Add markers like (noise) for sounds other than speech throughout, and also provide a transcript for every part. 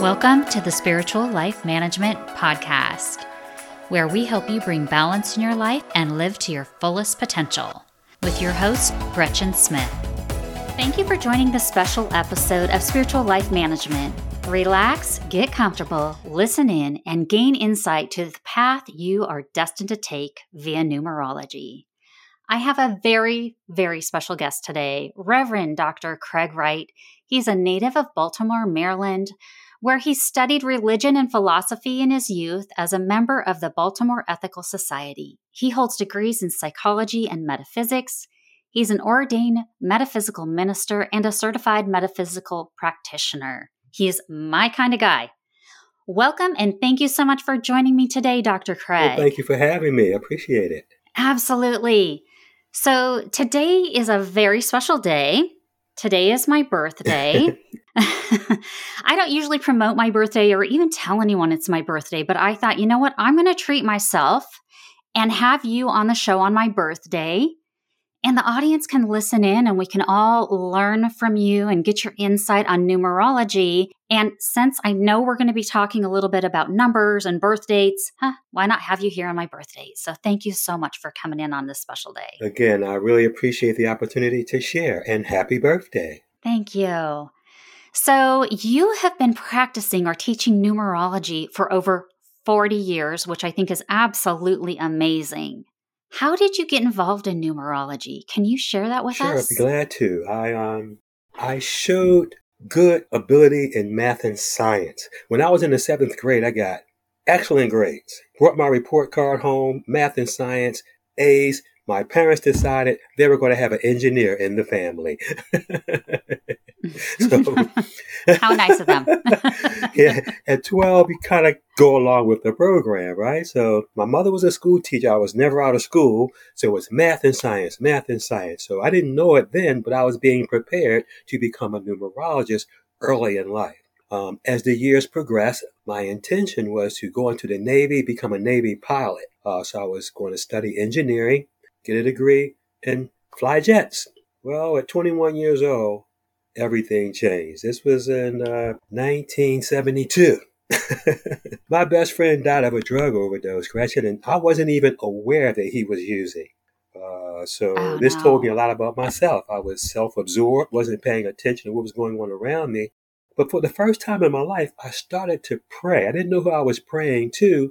Welcome to the Spiritual Life Management Podcast, where we help you bring balance in your life and live to your fullest potential. With your host, Gretchen Smith. Thank you for joining this special episode of Spiritual Life Management. Relax, get comfortable, listen in, and gain insight to the path you are destined to take via numerology. I have a very, very special guest today, Reverend Dr. Craig Wright. He's a native of Baltimore, Maryland, where he studied religion and philosophy in his youth as a member of the Baltimore Ethical Society. He holds degrees in psychology and metaphysics. He's an ordained metaphysical minister and a certified metaphysical practitioner. He is my kind of guy. Welcome and thank you so much for joining me today, Dr. Craig. Well, thank you for having me. I appreciate it. Absolutely. So, today is a very special day. Today is my birthday. (laughs) (laughs) I don't usually promote my birthday or even tell anyone it's my birthday, but I thought, you know what? I'm going to treat myself and have you on the show on my birthday. And the audience can listen in and we can all learn from you and get your insight on numerology. And since I know we're going to be talking a little bit about numbers and birth dates, huh, why not have you here on my birthday? So thank you so much for coming in on this special day. Again, I really appreciate the opportunity to share and happy birthday. Thank you. So, you have been practicing or teaching numerology for over 40 years, which I think is absolutely amazing. How did you get involved in numerology? Can you share that with sure, us? Sure, I'd be glad to. I um I showed good ability in math and science. When I was in the seventh grade, I got excellent grades. Brought my report card home, math and science, A's. My parents decided they were going to have an engineer in the family. (laughs) (laughs) so, (laughs) How nice of them. (laughs) yeah, at 12, you kind of go along with the program, right? So my mother was a school teacher. I was never out of school. So it was math and science, math and science. So I didn't know it then, but I was being prepared to become a numerologist early in life. Um, as the years progressed, my intention was to go into the Navy, become a Navy pilot. Uh, so I was going to study engineering, get a degree, and fly jets. Well, at 21 years old, everything changed. This was in uh, 1972. (laughs) My best friend died of a drug overdose, Gretchen, and I wasn't even aware that he was using. Uh, so oh, this no. told me a lot about myself. I was self-absorbed, wasn't paying attention to what was going on around me. But for the first time in my life, I started to pray. I didn't know who I was praying to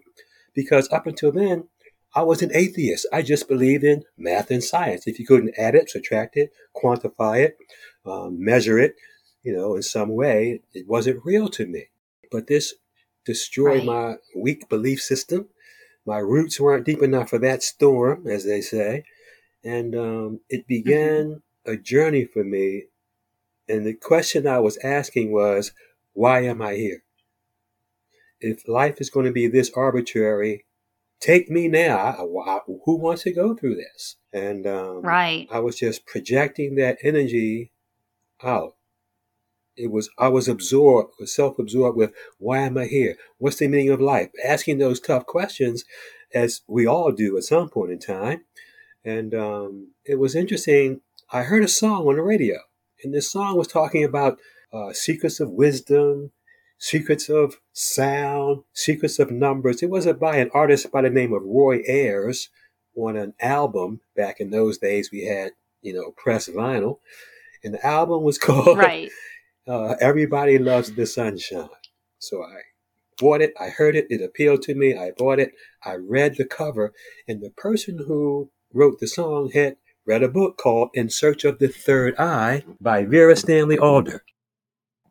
because up until then, I was an atheist. I just believed in math and science. If you couldn't add it, subtract it, quantify it, um, measure it, you know, in some way, it wasn't real to me. But this destroyed right. my weak belief system. My roots weren't deep enough for that storm, as they say. And um, it began mm-hmm. a journey for me. And the question I was asking was, why am I here? If life is going to be this arbitrary, take me now. who wants to go through this? And um, right, I was just projecting that energy out. It was I was absorbed, self-absorbed with why am I here? What's the meaning of life? Asking those tough questions, as we all do at some point in time. And um, it was interesting. I heard a song on the radio, and this song was talking about uh, secrets of wisdom, secrets of sound, secrets of numbers. It was by an artist by the name of Roy Ayers on an album. Back in those days, we had you know press vinyl, and the album was (laughs) called right. uh, "Everybody Loves the Sunshine." So I bought it. I heard it. It appealed to me. I bought it. I read the cover, and the person who wrote the song had read a book called "In Search of the Third Eye" by Vera Stanley Alder.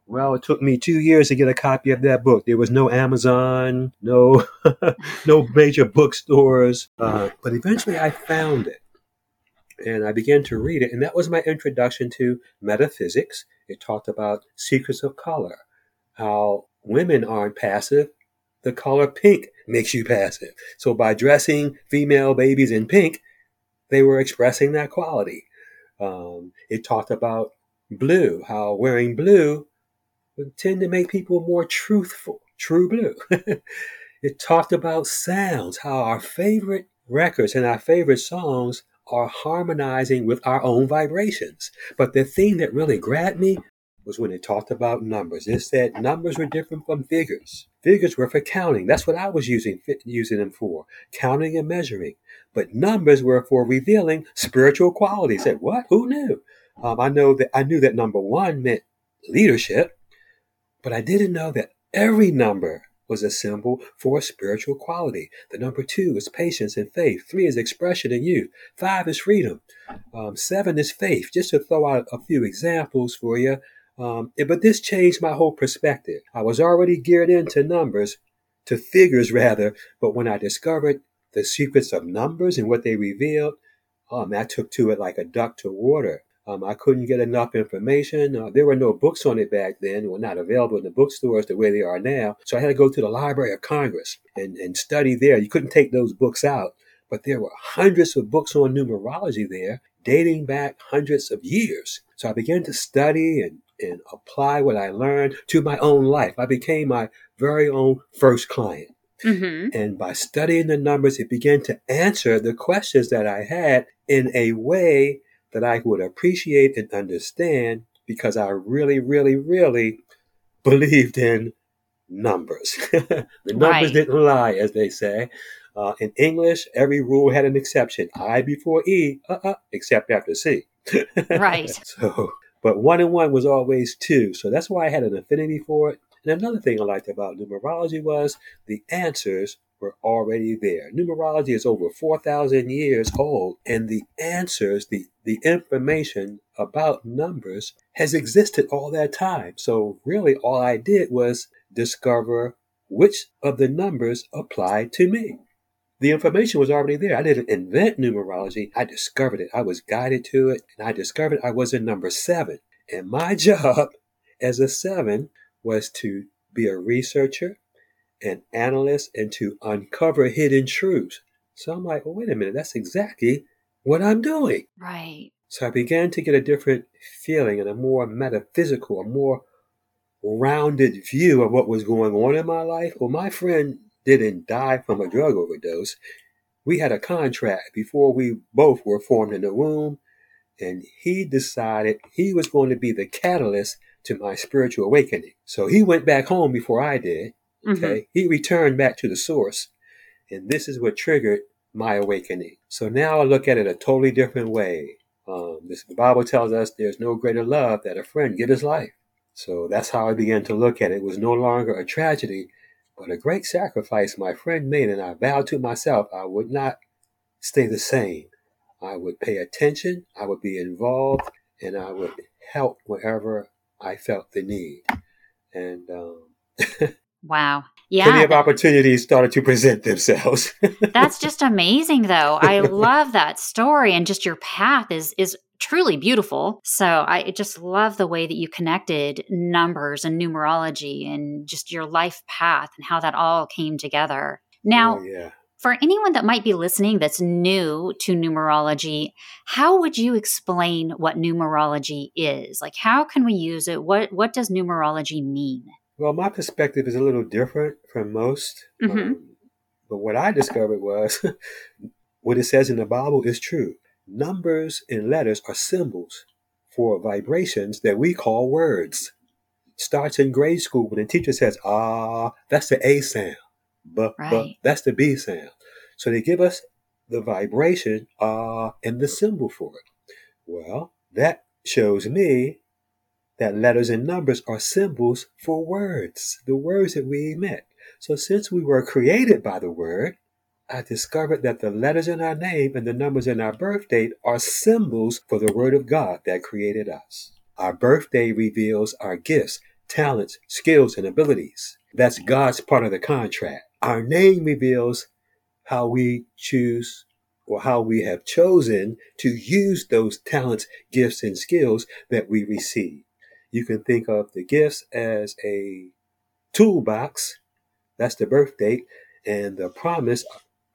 Well, it took me two years to get a copy of that book. There was no Amazon, no, (laughs) no major bookstores, uh, but eventually I found it and I began to read it, and that was my introduction to metaphysics. It talked about secrets of color, how women aren't passive. The color pink makes you passive. So by dressing female babies in pink, they were expressing that quality. Um, it talked about blue, how wearing blue would tend to make people more truthful, true blue. (laughs) it talked about sounds, how our favorite records and our favorite songs are harmonizing with our own vibrations. But the thing that really grabbed me was when it talked about numbers. It said numbers were different from figures. Figures were for counting. That's what I was using using them for, counting and measuring. But numbers were for revealing spiritual qualities. Said what? Who knew? Um, I know that I knew that number one meant leadership, but I didn't know that every number was a symbol for spiritual quality. The number two is patience and faith. Three is expression and youth. Five is freedom. Um, seven is faith. Just to throw out a few examples for you. Um, but this changed my whole perspective. I was already geared into numbers, to figures rather, but when I discovered the secrets of numbers and what they revealed, um, I took to it like a duck to water. Um, I couldn't get enough information. Uh, there were no books on it back then, were not available in the bookstores the way they are now. So I had to go to the Library of Congress and, and study there. You couldn't take those books out, but there were hundreds of books on numerology there, dating back hundreds of years. So I began to study and, and apply what I learned to my own life. I became my very own first client. Mm-hmm. And by studying the numbers, it began to answer the questions that I had in a way that I would appreciate and understand because I really, really, really believed in numbers. (laughs) the numbers right. didn't lie, as they say. Uh, in English, every rule had an exception. I before E, uh-uh, except after C. right. (laughs) So, but one and one was always two. So that's why I had an affinity for it. And another thing I liked about numerology was the answers were already there. Numerology is over 4,000 years old, and the answers, the, the information about numbers has existed all that time. So, really, all I did was discover which of the numbers applied to me. The information was already there. I didn't invent numerology, I discovered it. I was guided to it, and I discovered I was in number seven. And my (laughs) job as a seven was to be a researcher, an analyst and to uncover hidden truths. So I'm like, well, wait a minute, that's exactly what I'm doing. Right. So I began to get a different feeling and a more metaphysical, a more rounded view of what was going on in my life. Well, my friend didn't die from a drug overdose. We had a contract before we both were formed in the womb, and he decided he was going to be the catalyst to my spiritual awakening. So he went back home before I did. Okay. Mm-hmm. He returned back to the source. And this is what triggered my awakening. So now I look at it a totally different way. Um, this, the Bible tells us there's no greater love that a friend give his life. So that's how I began to look at it. It was no longer a tragedy, but a great sacrifice my friend made. And I vowed to myself I would not stay the same. I would pay attention, I would be involved, and I would help wherever I felt the need. And um, (laughs) Wow. Yeah. Plenty of opportunities started to present themselves. (laughs) that's just amazing though. I (laughs) love that story and just your path is is truly beautiful. So I just love the way that you connected numbers and numerology and just your life path and how that all came together. Now, oh, yeah. For anyone that might be listening that's new to numerology, how would you explain what numerology is? Like how can we use it? What what does numerology mean? Well, my perspective is a little different from most. Mm-hmm. Um, but what I discovered was (laughs) what it says in the Bible is true. Numbers and letters are symbols for vibrations that we call words. Starts in grade school when the teacher says, ah, that's the A sound. But, right. but that's the B sound. So they give us the vibration, ah, and the symbol for it. Well, that shows me that letters and numbers are symbols for words, the words that we emit. So since we were created by the word, I discovered that the letters in our name and the numbers in our birth date are symbols for the word of God that created us. Our birthday reveals our gifts, talents, skills, and abilities. That's God's part of the contract. Our name reveals how we choose or how we have chosen to use those talents, gifts, and skills that we receive. You can think of the gifts as a toolbox, that's the birth date, and the promise,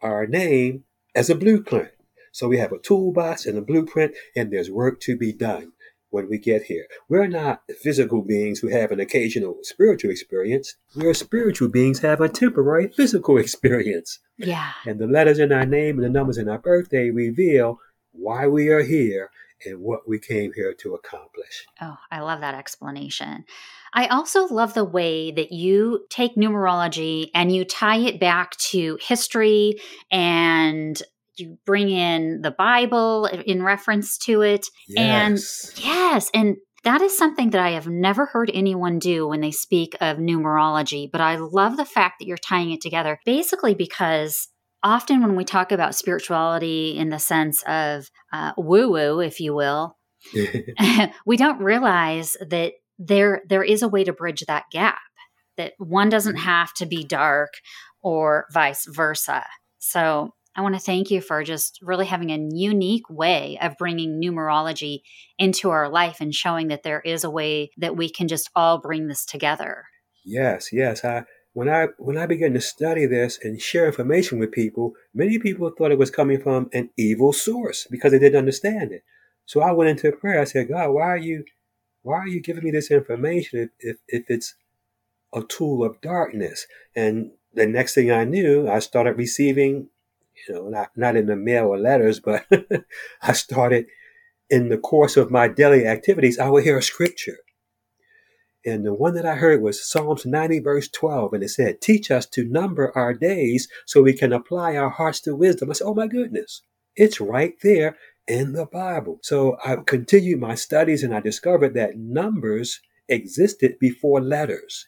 our name, as a blueprint. So we have a toolbox and a blueprint, and there's work to be done when we get here. We're not physical beings who have an occasional spiritual experience. We're spiritual beings have a temporary physical (laughs) experience. Yeah. And the letters in our name and the numbers in our birthday reveal why we are here and what we came here to accomplish. Oh, I love that explanation. I also love the way that you take numerology and you tie it back to history and you bring in the Bible in reference to it. Yes. And yes, and that is something that I have never heard anyone do when they speak of numerology, but I love the fact that you're tying it together basically because often when we talk about spirituality in the sense of uh, woo woo, if you will, (laughs) (laughs) we don't realize that there there is a way to bridge that gap. That one doesn't mm-hmm. have to be dark or vice versa. So I want to thank you for just really having a unique way of bringing numerology into our life and showing that there is a way that we can just all bring this together. Yes, yes. I when I when I began to study this and share information with people, many people thought it was coming from an evil source because they didn't understand it. So I went into prayer. I said, God, why are you why are you giving me this information if, if, if it's a tool of darkness? And the next thing I knew, I started receiving you know, not, not in the mail or letters, but (laughs) I started in the course of my daily activities, I would hear a scripture. And the one that I heard was Psalms 90, verse 12. And it said, Teach us to number our days so we can apply our hearts to wisdom. I said, Oh my goodness, it's right there in the Bible. So I continued my studies and I discovered that numbers existed before letters.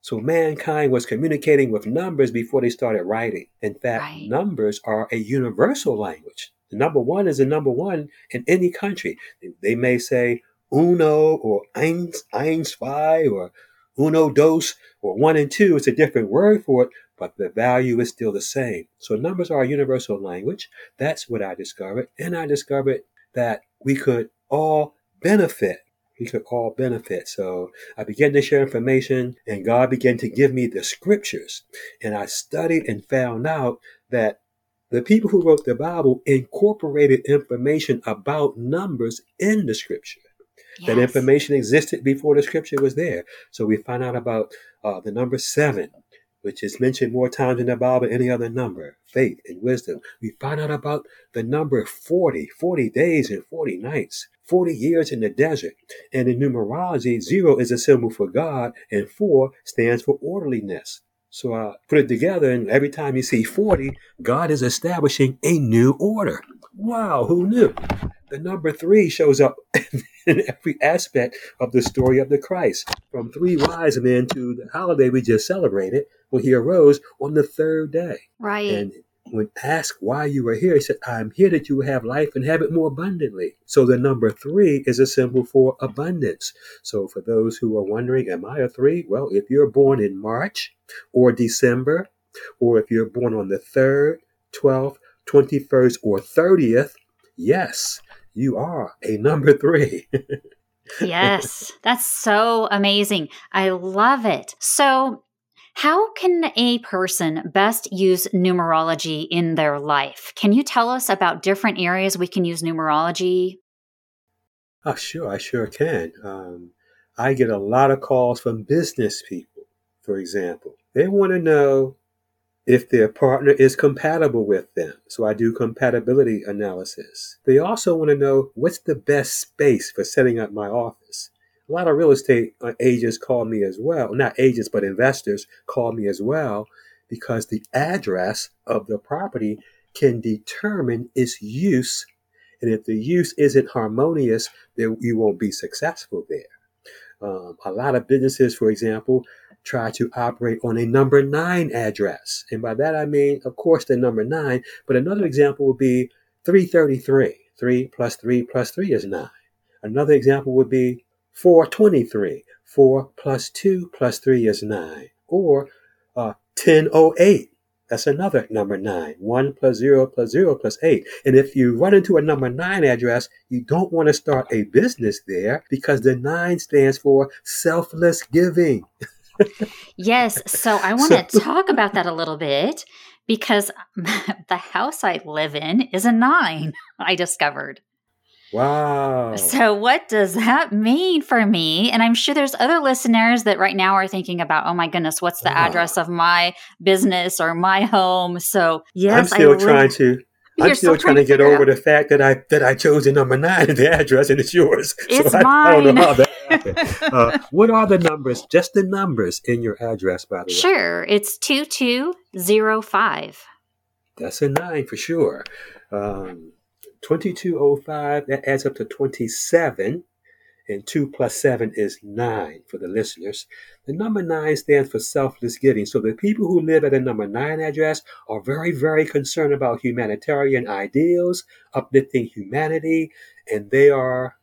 So mankind was communicating with numbers before they started writing. In fact, right. numbers are a universal language. The number one is the number one in any country. They may say uno or eins, eins zwei or uno dos or one and two. It's a different word for it, but the value is still the same. So numbers are a universal language. That's what I discovered. And I discovered that we could all benefit we could all benefit. So I began to share information, and God began to give me the scriptures. And I studied and found out that the people who wrote the Bible incorporated information about numbers in the scripture. Yes. That information existed before the scripture was there. So we find out about uh, the number seven, which is mentioned more times in the Bible than any other number, faith and wisdom. We find out about the number 40, 40 days and 40 nights. 40 years in the desert. And in numerology, zero is a symbol for God, and four stands for orderliness. So I put it together, and every time you see 40, God is establishing a new order. Wow, who knew? The number three shows up (laughs) in every aspect of the story of the Christ. From three wise men to the holiday we just celebrated, when he arose on the third day. Right. And when asked why you were here, he said, I'm here that you will have life and have it more abundantly. So the number three is a symbol for abundance. So for those who are wondering, am I a three? Well, if you're born in March or December, or if you're born on the 3rd, 12th, 21st, or 30th, yes, you are a number three. yes, that's so amazing. I love it. So, how can a person best use numerology in their life? Can you tell us about different areas we can use numerology? Oh, sure, I sure can. Um, I get a lot of calls from business people, for example. They want to know if their partner is compatible with them. So I do compatibility analysis. They also want to know what's the best space for setting up my office a lot of real estate uh, agents call me as well. Not agents, but investors call me as well because the address of the property can determine its use. And if the use isn't harmonious, then you won't be successful there. Um, a lot of businesses, for example, try to operate on a number nine address. And by that I mean, of course, the number nine, but another example would be 333. 3 plus 3 plus 3 is 9. Another example would be 423. 4 plus 2 plus 3 is 9. Or uh, 1008. That's another number 9. 1 plus 0 plus 0 plus 8. And if you run into a number 9 address, you don't want to start a business there because the 9 stands for selfless giving. (laughs) yes. So I (laughs) want to so, talk about that a little bit because (laughs) the house I live in is a 9, (laughs) I discovered. Wow. So, what does that mean for me? And I'm sure there's other listeners that right now are thinking about, oh my goodness, what's the address of my business or my home? So, yes, I'm still trying to. I'm You're still, trying to get over the fact that I that I chose the number nine in the address and it's yours. It's so I, I don't know mine. how that uh, what are the numbers? Just the numbers in your address, by the way. Sure, it's 2205. That's a nine for sure. Um, 2205, that adds up to 27. And 2 plus 7 is 9 for the listeners. The number 9 stands for selfless giving. So the people who live at a number 9 address are very, very concerned about humanitarian ideals, uplifting humanity, and they are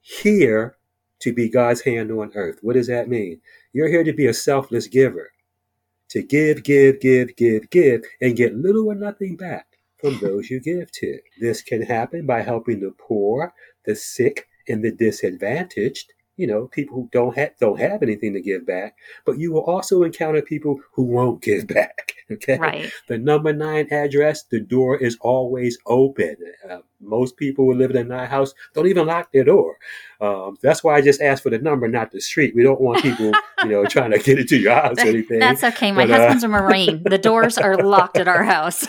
here to be God's hand on earth. What does that mean? You're here to be a selfless giver, to give, give, give, give, give, and get little or nothing back from (laughs) those you give to. This can happen by helping the poor, the sick, and the disadvantaged. You know, people who don't have don't have anything to give back, but you will also encounter people who won't (laughs) give back. Okay, Right. the number nine address, the door is always open. Uh, most people who live in a nine house don't even lock their door. Um, that's why I just asked for the number, not the street. We don't want people, (laughs) you know, trying to get into your house or anything. That's okay. My But, uh, husband's a Marine. The doors are locked at our (laughs) house.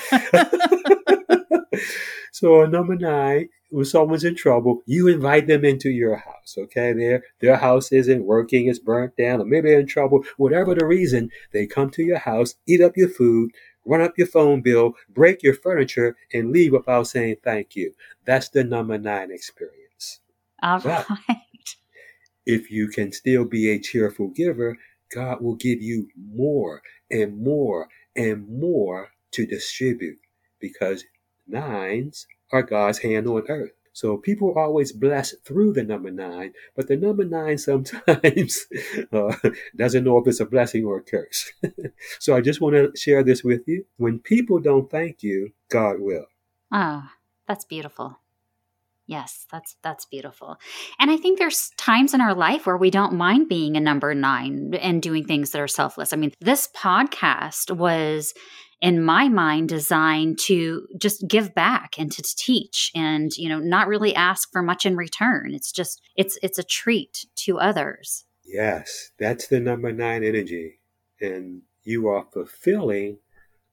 So number nine, when someone's in trouble, you invite them into your house. Okay, their their house isn't working, it's burnt down, or maybe they're in trouble. Whatever the reason, they come to your house, eat up your food, run up your phone bill, break your furniture, and leave without saying thank you. That's the number nine experience. All Right. right. (laughs) If you can still be a cheerful giver, God will give you more and more and more to distribute because nines are God's hand on earth. So people are always blessed through the number nine, but the number nine sometimes (laughs) uh, doesn't know if it's a blessing or a curse. (laughs) so I just want to share this with you. When people don't thank you, God will. Ah, that's beautiful. Yes, that's that's beautiful. And I think there's times in our life where we don't mind being a number 9 and doing things that are selfless. I mean, this podcast was in my mind designed to just give back and to teach and, you know, not really ask for much in return. It's just it's it's a treat to others. Yes, that's the number nine energy. And you are fulfilling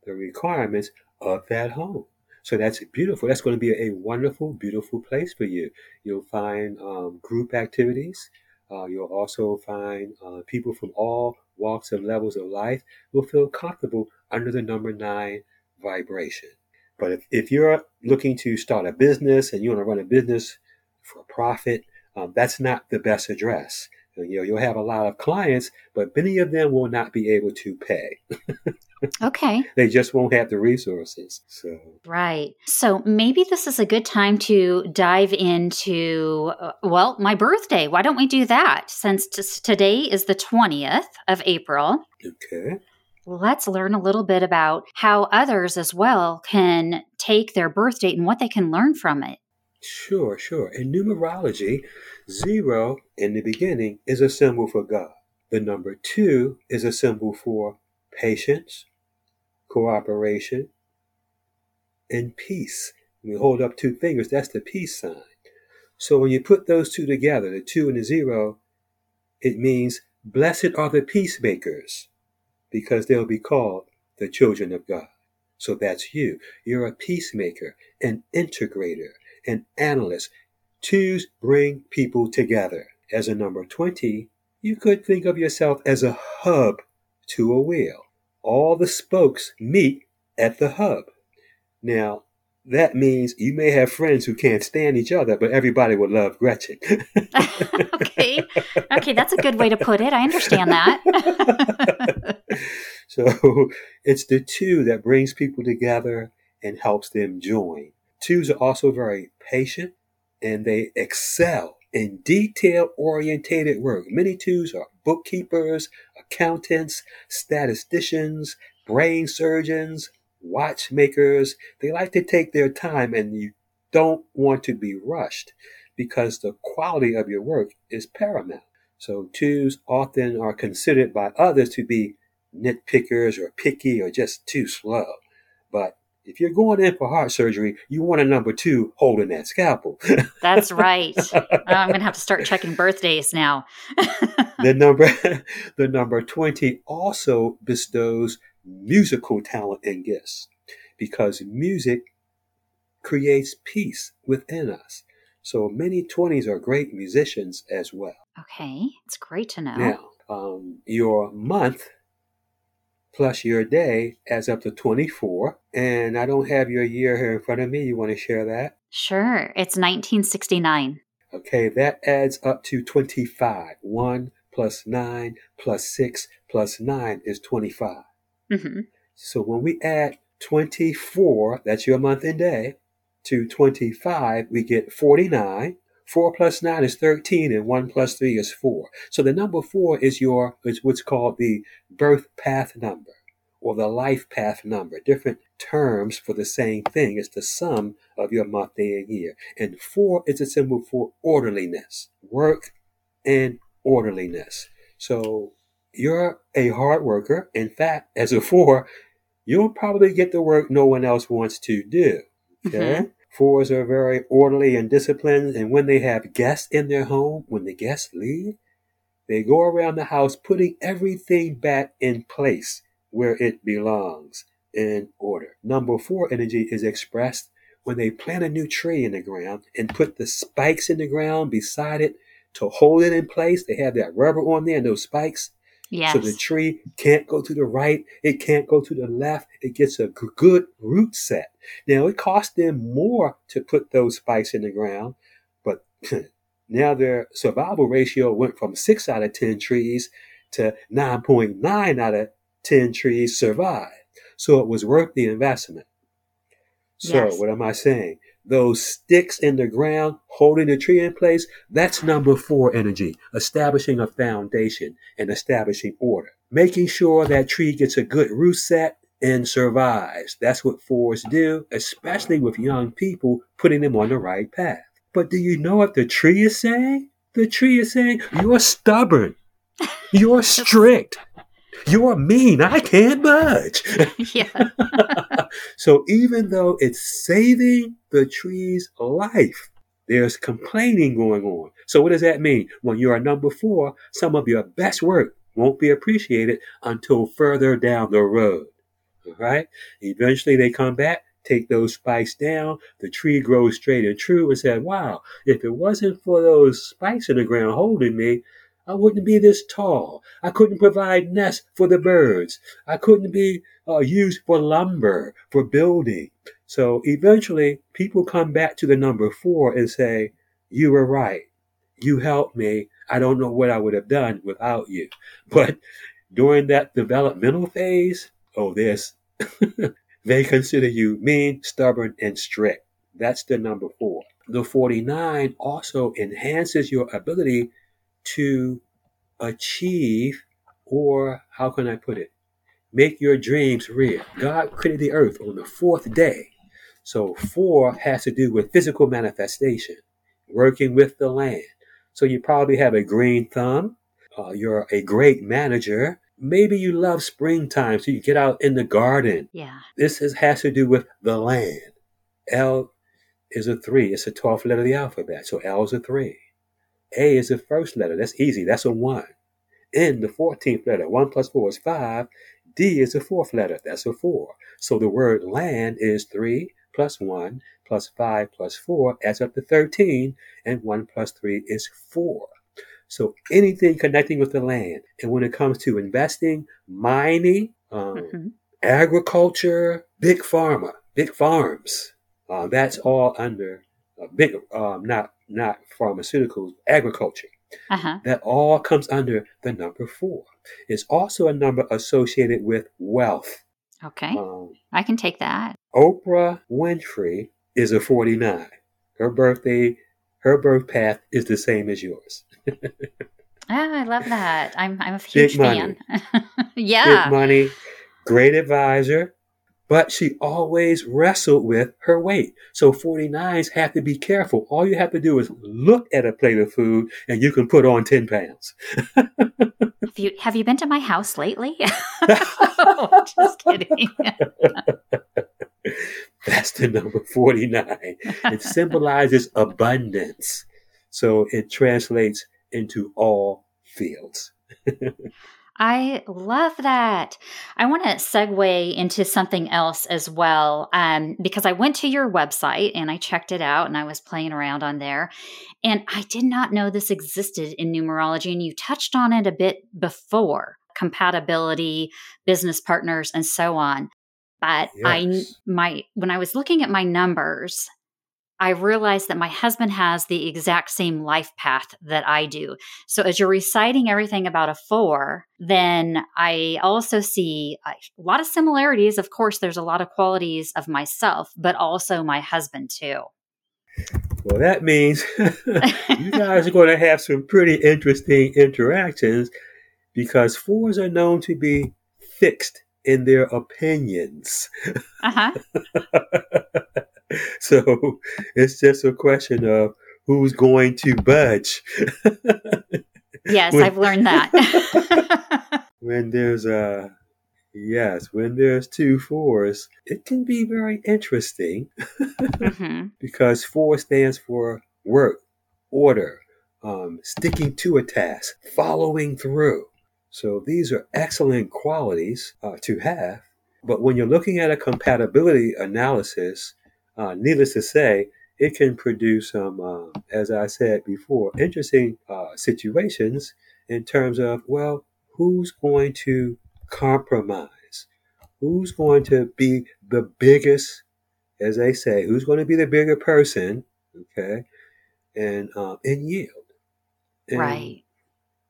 the requirements of that home. So that's beautiful. That's going to be a wonderful, beautiful place for you. You'll find um, group activities. Uh, you'll also find uh, people from all walks and levels of life will feel comfortable under the number nine vibration. But if, if you're looking to start a business and you want to run a business for profit, um, that's not the best address. You know, you'll have a lot of clients, but many of them will not be able to pay. (laughs) Okay. (laughs) They just won't have the resources. So, Right. So maybe this is a good time to dive into, uh, well, my birthday. Why don't we do that? Since t- today is the 20th of April, okay. let's learn a little bit about how others as well can take their birth date and what they can learn from it. Sure, sure. In numerology, zero in the beginning is a symbol for God. The number two is a symbol for patience, cooperation, and peace. When we hold up two fingers, that's the peace sign. So when you put those two together, the two and the zero, it means blessed are the peacemakers because they'll be called the children of God. So that's you. You're a peacemaker, an integrator, an analyst. Twos bring people together. As a number 20, you could think of yourself as a hub to a wheel. All the spokes meet at the hub. Now, that means you may have friends who can't stand each other, but everybody will love Gretchen. (laughs) okay. Okay, that's a good way to put it. I understand that. (laughs) so it's the two that brings people together and helps them join. Twos are also very patient and they excel in detail orientated work. Many twos are bookkeepers, accountants, statisticians, brain surgeons, watchmakers. They like to take their time and you don't want to be rushed because the quality of your work is paramount. So twos often are considered by others to be nitpickers or picky or just too slow. But if you're going in for heart surgery, you want a number two holding that scalpel. (laughs) That's right. I'm going to have to start checking birthdays now. (laughs) the number (laughs) the number 20 also bestows musical talent and gifts because music creates peace within us. So many 20s are great musicians as well. Okay, it's great to know. Now, um, your month plus your day adds up to 24. And I don't have your year here in front of me. You want to share that? Sure. It's 1969. Okay, that adds up to 25. 1 plus 9 plus 6 plus 9 is 25. Mm-hmm. So when we add 24, that's your month and day, to 25, we get 49. 4 plus 9 is 13 and 1 plus 3 is 4. So the number 4 is your is what's called the birth path number or the life path number. Different terms for the same thing. It's the sum of your month, day, and year. And 4 is a symbol for orderliness, work and orderliness. So you're a hard worker. In fact, as a 4, you'll probably get the work no one else wants to do. Okay? Mm-hmm. Fours are very orderly and disciplined, and when they have guests in their home, when the guests leave, they go around the house putting everything back in place where it belongs in order. Number four energy is expressed when they plant a new tree in the ground and put the spikes in the ground beside it to hold it in place. They have that rubber on there and those spikes. Yes. So the tree can't go to the right, it can't go to the left. It gets a good root set. Now it costs them more to put those spikes in the ground, but (laughs) now their survival ratio went from six out of 10 trees to 9.9 out of 10 trees survive. So it was worth the investment. So yes. what am I saying? Those sticks in the ground holding the tree in place, that's number four energy, establishing a foundation and establishing order. Making sure that tree gets a good root set and survives. That's what fours do, especially with young people, putting them on the right path. But do you know what the tree is saying? The tree is saying, You're stubborn. You're (laughs) strict. You're mean. I can't budge. (laughs) Yeah. (laughs) so even though it's saving the tree's life, there's complaining going on. So what does that mean? When you're a number four, some of your best work won't be appreciated until further down the road. All right? Eventually they come back, take those spikes down, the tree grows straight and true and say, wow, if it wasn't for those spikes in the ground holding me, I wouldn't be this tall. I couldn't provide nests for the birds. I couldn't be uh, used for lumber, for building. So eventually, people come back to the number four and say, You were right. You helped me. I don't know what I would have done without you. (laughs) But during that developmental phase, oh, this, (laughs) they consider you mean, stubborn, and strict. That's the number four. The 49 also enhances your ability to achieve, or how can I put it? Make your dreams real. God created the earth on the fourth day. So, four has to do with physical manifestation, working with the land. So, you probably have a green thumb. Uh, you're a great manager. Maybe you love springtime, so you get out in the garden. Yeah. This is, has to do with the land. L is a three. It's the 12th letter of the alphabet. So L is a three. A is the first letter. That's easy. That's a 1. N, the 14th letter. 1 plus 4 is 5. D is the fourth letter. That's a 4. So the word land is 3 plus 1 plus 5 plus 4 adds up to 13. And 1 plus 3 is 4. So anything connecting with the land. And when it comes to investing, mining, um, mm-hmm. agriculture, big pharma, big farms, uh, that's all under big, um, not not pharmaceuticals, agriculture. Uh-huh. That all comes under the number four. It's also a number associated with wealth. Okay. Um, I can take that. Oprah Winfrey is a 49. Her birthday, her birth path is the same as yours. (laughs) ah, I love that. I'm, I'm a huge Big fan. (laughs) yeah. Big money, great advisor, but she always wrestled with her weight. So 49s have to be careful. All you have to do is look at a plate of food and you can put on 10 pounds. (laughs) have, you, have you been to my house lately? oh, (laughs) (laughs) just kidding. That's the number 49. It symbolizes abundance. So it translates into all fields. I love that. I want to segue into something else as well, um, because I went to your website and I checked it out and I was playing around on there. And I did not know this existed in numerology. And you touched on it a bit before compatibility, business partners, and so on. But yes. I, my, when I was looking at my numbers, I realized that my husband has the exact same life path that I do. So as you're reciting everything about a four, then I also see a lot of similarities. Of course, there's a lot of qualities of myself, but also my husband too. Well, that means (laughs) you guys are going to have some pretty interesting interactions because fours are known to be fixed in their opinions. Uh huh. (laughs) (laughs) so it's just a question of who's going to budge. (laughs) yes, when, I've learned that. (laughs) when there's a yes, when there's two fours, it can be very interesting mm-hmm. because four stands for work, order, um, sticking to a task, following through. So these are excellent qualities uh, to have. But when you're looking at a compatibility analysis, uh, needless to say, it can produce some, uh, as I said before, interesting uh, situations in terms of, well, who's going to compromise? Who's going to be the biggest, as they say, who's going to be the bigger person, okay, and, uh, and yield. And, right.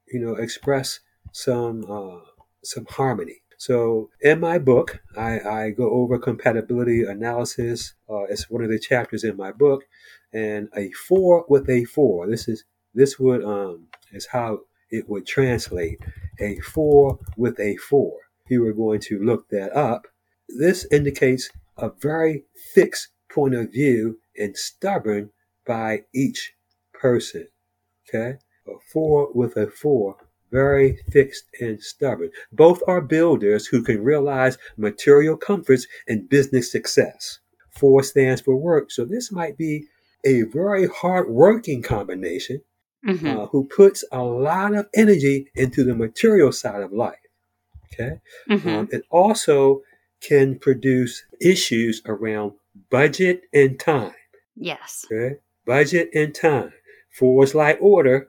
You know, express some, uh, some harmony. So in my book, I, I go over compatibility analysis. Uh, it's one of the chapters in my book, and a four with a four. This is this would um is how it would translate a four with a four. If you were going to look that up, this indicates a very fixed point of view and stubborn by each person. Okay, a four with a four very fixed and stubborn. Both are builders who can realize material comforts and business success. Four stands for work, so this might be a very hard-working combination mm-hmm. uh, who puts a lot of energy into the material side of life. Okay, mm-hmm. um, it also can produce issues around budget and time. Yes. Okay, budget and time. Fours like order,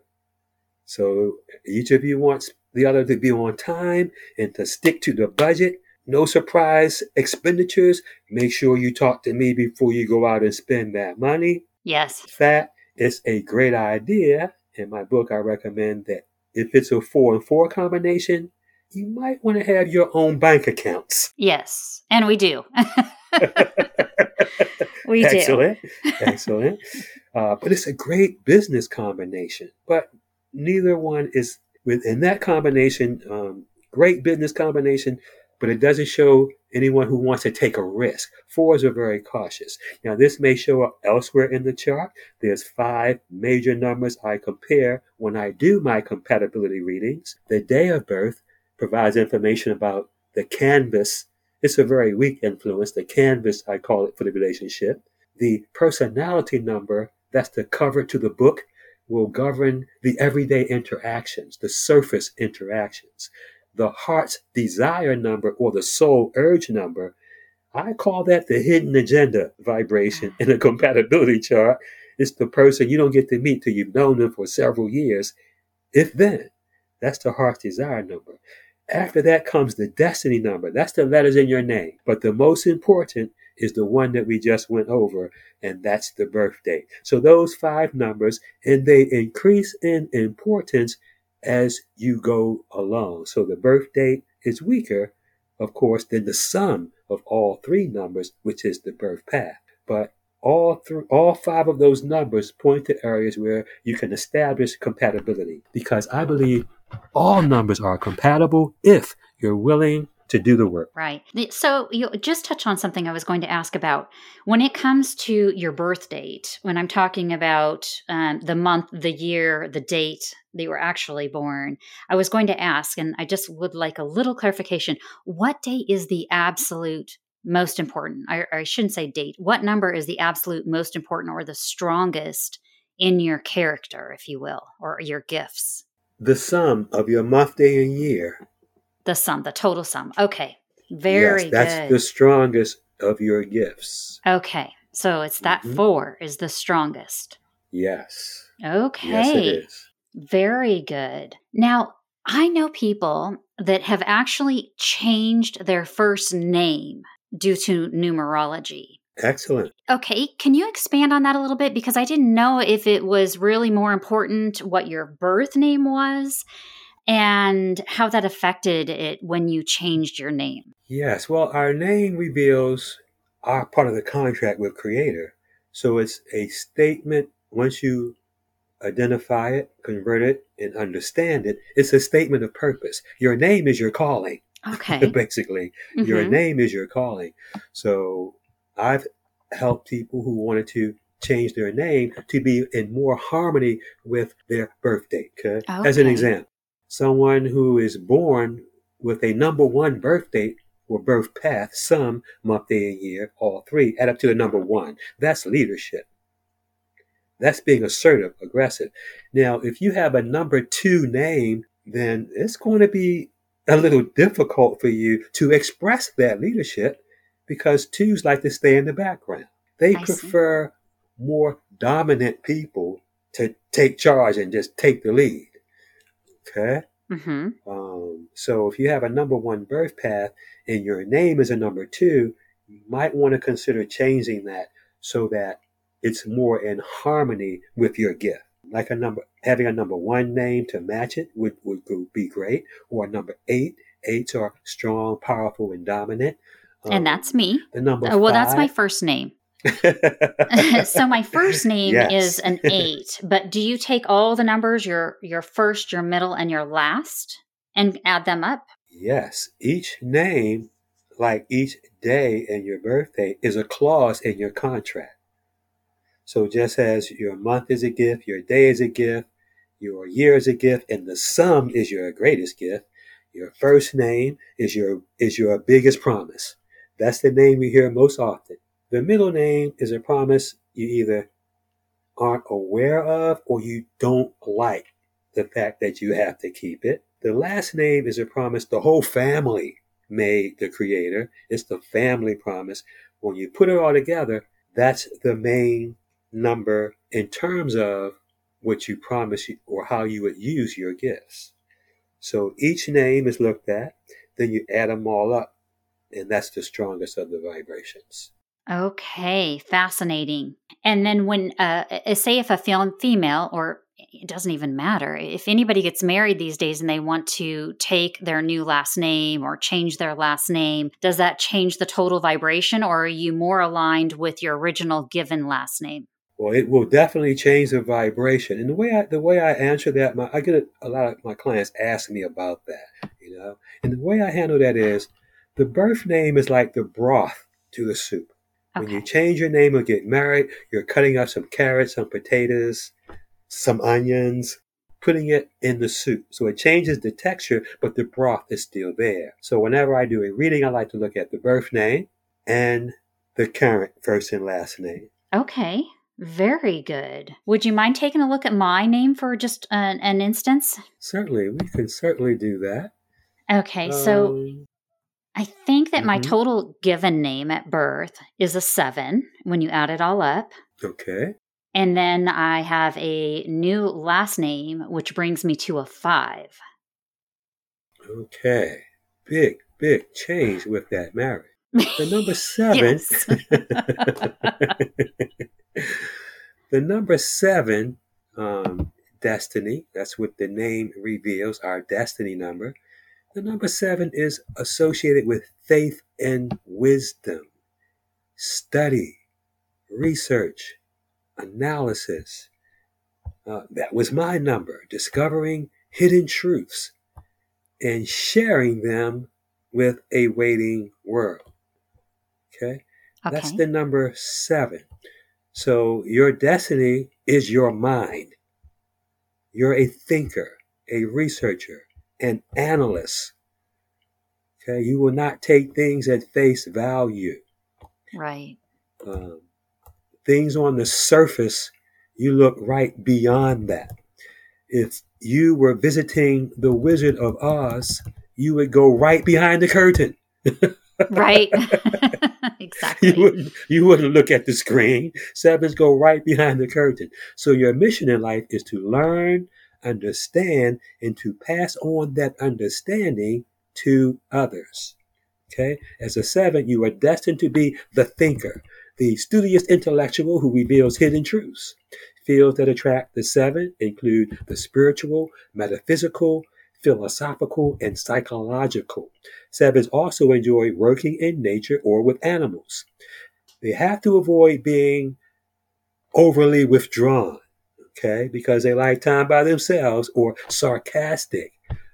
so each of you wants the other to be on time and to stick to the budget. No surprise expenditures. Make sure you talk to me before you go out and spend that money. Yes. That is a great idea. In my book, I recommend that if it's a four and four combination, you might want to have your own bank accounts. Yes, and we do. (laughs) we Excellent. do. Excellent. Excellent. Uh, but it's a great business combination. But neither one is within that combination. Um, great business combination, but it doesn't show anyone who wants to take a risk. Fours are very cautious. Now, this may show up elsewhere in the chart. There's five major numbers I compare when I do my compatibility readings. The day of birth provides information about the canvas. It's a very weak influence, the canvas, I call it, for the relationship. The personality number, that's the cover to the book, will govern the everyday interactions, the surface interactions. The heart's desire number or the soul urge number, I call that the hidden agenda vibration in a (laughs) compatibility chart. It's the person you don't get to meet till you've known them for several years. If then, that's the heart's desire number. After that comes the destiny number. That's the letters in your name. But the most important is the one that we just went over, and that's the birth date. So those five numbers, and they increase in importance as you go along. So the birth date is weaker, of course, than the sum of all three numbers, which is the birth path. But all through all five of those numbers point to areas where you can establish compatibility because I believe all numbers are compatible if you're willing to do the work. Right. So you just touch on something I was going to ask about. When it comes to your birth date, when I'm talking about um, the month, the year, the date that you were actually born, I was going to ask, and I just would like a little clarification. What day is the absolute most important? I, I shouldn't say date. What number is the absolute most important or the strongest in your character, if you will, or your gifts? The sum of your month, day, and year The sum, the total sum. Okay. Very yes, that's good. the strongest of your gifts. okay. So it's that Mhm. four is the strongest. Yes. Okay. Yes, it is. Very good. Now, I know people that have actually changed their first name due to numerology. Excellent. Okay, can you expand on that a little bit? Because I didn't know if it was really more important what your birth name was and how that affected it when you changed your name. Yes. Well, our name reveals our part of the contract with Creator. So it's a statement once you identify it, convert it, and understand it. It's a statement of purpose. Your name is your calling. Okay. (laughs) basically. Your Mhm. name is your calling. So I've helped people who wanted to change their name to be in more harmony with their birth date. Okay? As an example, someone who is born with a number one birth date or birth path, some month, day, and year, all three, add up to the number one. That's leadership. That's being assertive, aggressive. Now, if you have a number two name, then it's going to be a little difficult for you to express that leadership because twos like to stay in the background. They I see. prefer more dominant people to take charge and just take the lead. Okay? Mhm. Um, so if you have a number one birth path and your name is a number two, you might want to consider changing that so that it's more in harmony with your gift. Like a number, having a number one name to match it would, would be great. Or a number eight. Eights are strong, powerful, and dominant. Um, and that's me. the number. Uh, well, that's my first name. (laughs) so my first name Yes. is an (laughs) 8, but do you take all the numbers your your first, your middle and your last and add them up? Yes, each name, like each day and your birthday, is a clause in your contract. So just as your month is a gift, your day is a gift, your year is a gift, and the sum is your greatest gift, your first name is your is your biggest promise. That's the name we hear most often. The middle name is a promise you either aren't aware of or you don't like the fact that you have to keep it. The last name is a promise the whole family made the creator. It's the family promise. When you put it all together, that's the main number in terms of what you promise or how you would use your gifts. So each name is looked at, then you add them all up, and that's the strongest of the vibrations. Okay, fascinating. And then when uh uh, say if a female or it doesn't even matter. If anybody gets married these days and they want to take their new last name or change their last name, does that change the total vibration or are you more aligned with your original given last name? Well, it will definitely change the vibration. And the way I the way I answer that, my, I get a, a lot of my clients ask me about that, you know. And the way I handle that is, the birth name is like the broth to the soup. When you change your name or get married, you're cutting up some carrots, some potatoes, some onions, putting it in the soup. So it changes the texture, but the broth is still there. So whenever I do a reading, I like to look at the birth name and the current first and last name. Okay. Very good. Would you mind taking a look at my name for just an, an instance? Certainly, we can certainly do that. Okay, so Um, I think that my Mhm. total given name at birth is a seven when you add it all up. okay. And then I have a new last name, which brings me to a five. Okay. Big, big change with that marriage. The number (laughs) seven. (laughs) the number seven, um, destiny. That's what the name reveals, our destiny number. The number seven is associated with faith and wisdom, study, research, analysis. Uh, that was my number, discovering hidden truths and sharing them with a waiting world. Okay? That's the number seven. So your destiny is your mind. You're a thinker, a researcher, an analyst. Okay? You will not take things at face value. right. Um, things on the surface, you look right beyond that. If you were visiting the Wizard of Oz, you would go right behind the curtain. right. (laughs) (laughs) exactly. You wouldn't, you wouldn't look at the screen. Sevens go right behind the curtain. So your mission in life is to learn, understand, and to pass on that understanding to others. Okay? As a seven, you are destined to be the thinker, the studious intellectual who reveals hidden truths. Fields that attract the seven include the spiritual, metaphysical, philosophical, and psychological. Sevens also enjoy working in nature or with animals. They have to avoid being overly withdrawn, okay, because they like time by themselves or sarcastic.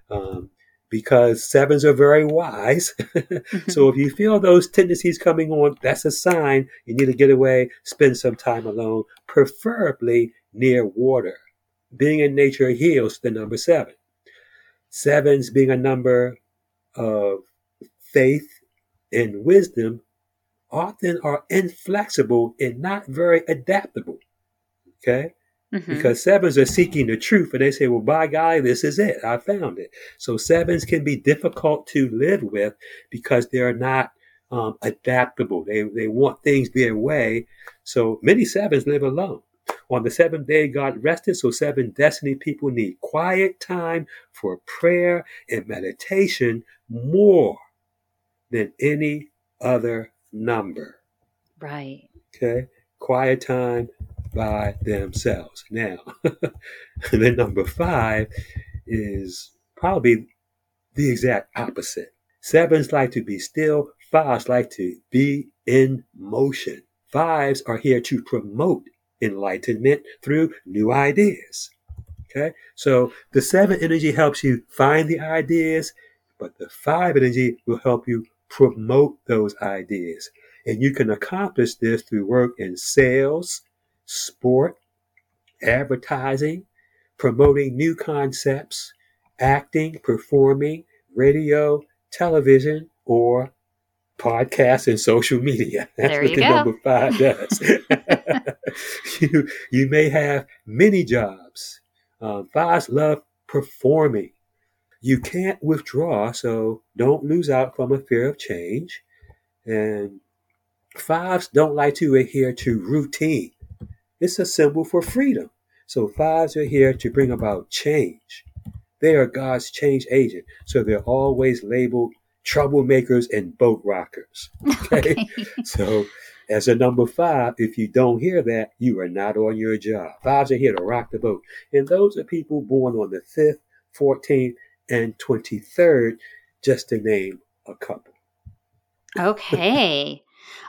Um, because sevens are very wise. (laughs) so if you feel those tendencies coming on, that's a sign you need to get away, spend some time alone, preferably near water. Being in nature heals the number seven. Sevens being a number of faith and wisdom often are inflexible and not very adaptable. Okay? Mm-hmm. Because sevens are seeking the truth and they say, well, by golly, this is it. I found it. So sevens can be difficult to live with because they're not um, adaptable. They, they want things their way. So many sevens live alone. On the seventh day, God rested. So seven destiny people need quiet time for prayer and meditation more than any other number. Right. Okay. Quiet time, by themselves. Now, (laughs) the number five is probably the exact opposite. Sevens like to be still, fives like to be in motion. Fives are here to promote enlightenment through new ideas. Okay, so the seven energy helps you find the ideas, but the five energy will help you promote those ideas. And you can accomplish this through work in sales, sport, advertising, promoting new concepts, acting, performing, radio, television, or podcasts and social media. (laughs) That's there what the go. number five (laughs) does. (laughs) you, you may have many jobs. Um, fives love performing. You can't withdraw, so don't lose out from a fear of change. And fives don't like to adhere to routine. It's a symbol for freedom. So fives are here to bring about change. They are God's change agent. So they're always labeled troublemakers and boat rockers. (laughs) Okay. okay. so as a number five, if you don't hear that, you are not on your job. Fives are here to rock the boat. And those are people born on the 5th, 14th, and 23rd, just to name a couple. Okay.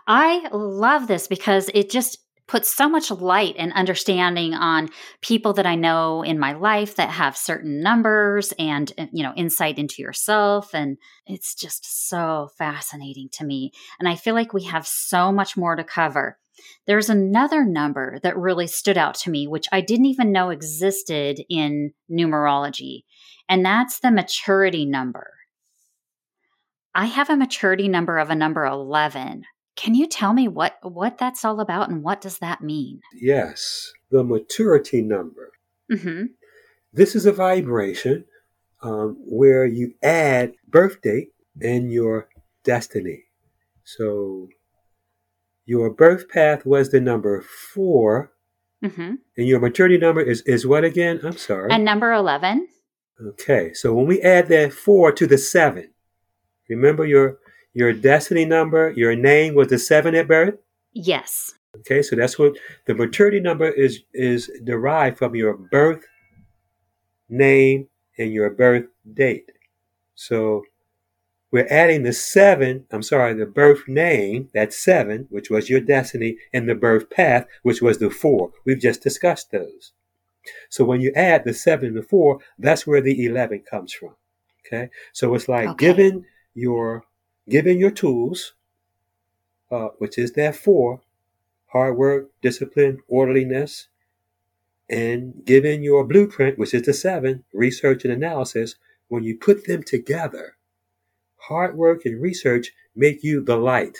I love this because it just puts so much light and understanding on people that I know in my life that have certain numbers and uh, you know insight into yourself and it's just so fascinating to me and I feel like we have so much more to cover. There's another number that really stood out to me which I didn't even know existed in numerology and that's the maturity number. I have a maturity number of a number 11 can you tell me what what that's all about and what does that mean? Yes, the maturity number. Mm-hmm. This is a vibration um, where you add birth date and your destiny. So your birth path was the number 4 mm-hmm. and your maturity number is is what again? I'm sorry. And number eleven. Okay, so when we add that four to the seven, remember your your destiny number, your name was the seven at birth? Yes. Okay, so that's what the maturity number is is derived from your birth name and your birth date. So we're adding the seven, I'm sorry, the birth name, that's seven, which was your destiny, and the birth path, which was the four. We've just discussed those. So when you add the seven and the four, that's where the 11 comes from. Okay. So it's like okay. given your given your tools, uh, which is therefore hard work, discipline, orderliness, and given your blueprint, which is the seven research and analysis, when you put them together, hard work and research make you the light.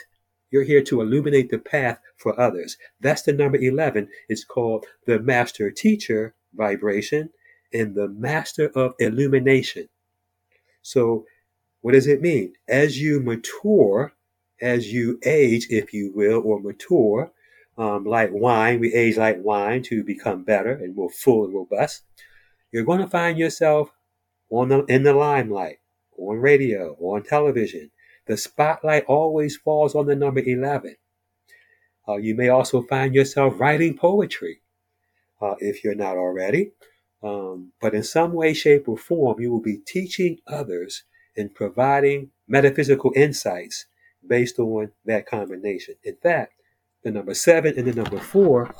You're here to illuminate the path for others. That's the number 11. It's called the master teacher vibration and the master of illumination. So What does it mean? As you mature, as you age, if you will, or mature, um, like wine, we age like wine to become better and more full and robust. You're going to find yourself on the, in the limelight, on radio, on television. The spotlight always falls on the number 11. Uh, you may also find yourself writing poetry uh, if you're not already. Um, but in some way, shape, or form, you will be teaching others and providing metaphysical insights based on that combination. In fact, the number seven and the number four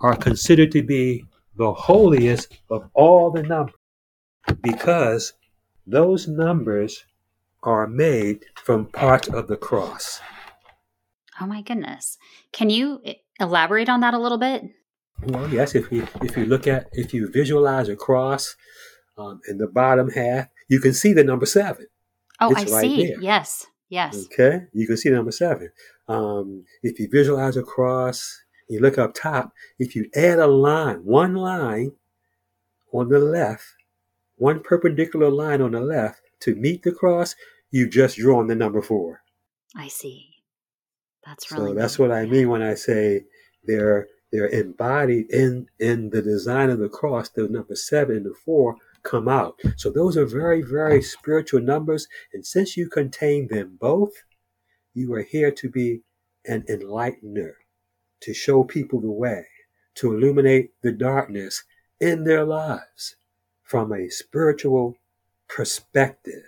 are considered to be the holiest of all the numbers because those numbers are made from parts of the cross. Oh my goodness. Can you elaborate on that a little bit? Well, yes. If you if you look at if you visualize a cross um, in the bottom half, you can see the number seven. Oh, it's I right see. There. Yes, yes. Okay, you can see the number seven. Um, if you visualize a cross, you look up top. If you add a line, one line on the left, one perpendicular line on the left to meet the cross, you've just drawn the number four. I see. That's really so. That's what I mean when I say they're they're embodied in in the design of the cross. The number seven and the four come out. So those are very very spiritual numbers, and since you contain them both, you are here to be an enlightener, to show people the way, to illuminate the darkness in their lives from a spiritual perspective.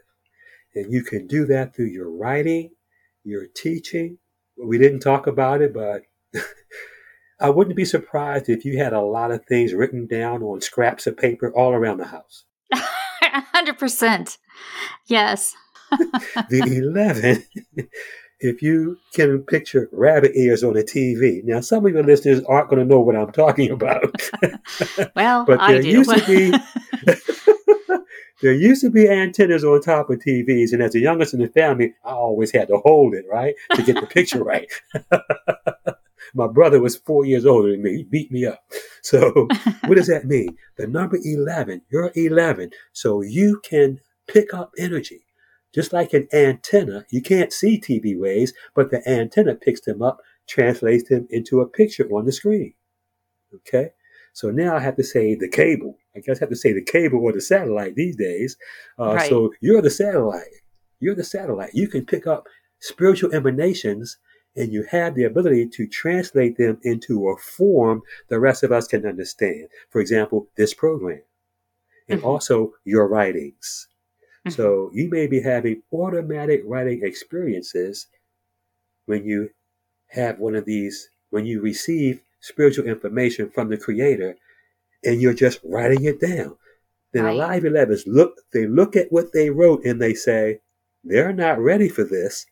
And you can do that through your writing, your teaching, we didn't talk about it, but (laughs) I wouldn't be surprised if you had a lot of things written down on scraps of paper all around the house. (laughs) 100%. Yes. (laughs) the 11, if you can picture rabbit ears on a TV. Now, some of your listeners aren't going to know what I'm talking about. (laughs) well, but there used to be there used to be antennas on top of TVs, and as the youngest in the family, I always had to hold it, right, to get the picture right. My brother was four years older than me. He beat me up. (laughs) So, (laughs) what does that mean? The number 11, you're 11. So, you can pick up energy. Just like an antenna, you can't see TV waves, but the antenna picks them up, translates them into a picture on the screen. Okay? So now I have to say the cable. I guess I have to say the cable or the satellite these days. Uh, right. So you're the satellite. You're the satellite. You can pick up spiritual emanations and you have the ability to translate them into a form the rest of us can understand. For example, this program and mm-hmm. also your writings. Mm-hmm. So you may be having automatic writing experiences when you have one of these, when you receive spiritual information from the creator and you're just writing it down. Then right. Alive 11s look, they look at what they wrote and they say, they're not ready for this.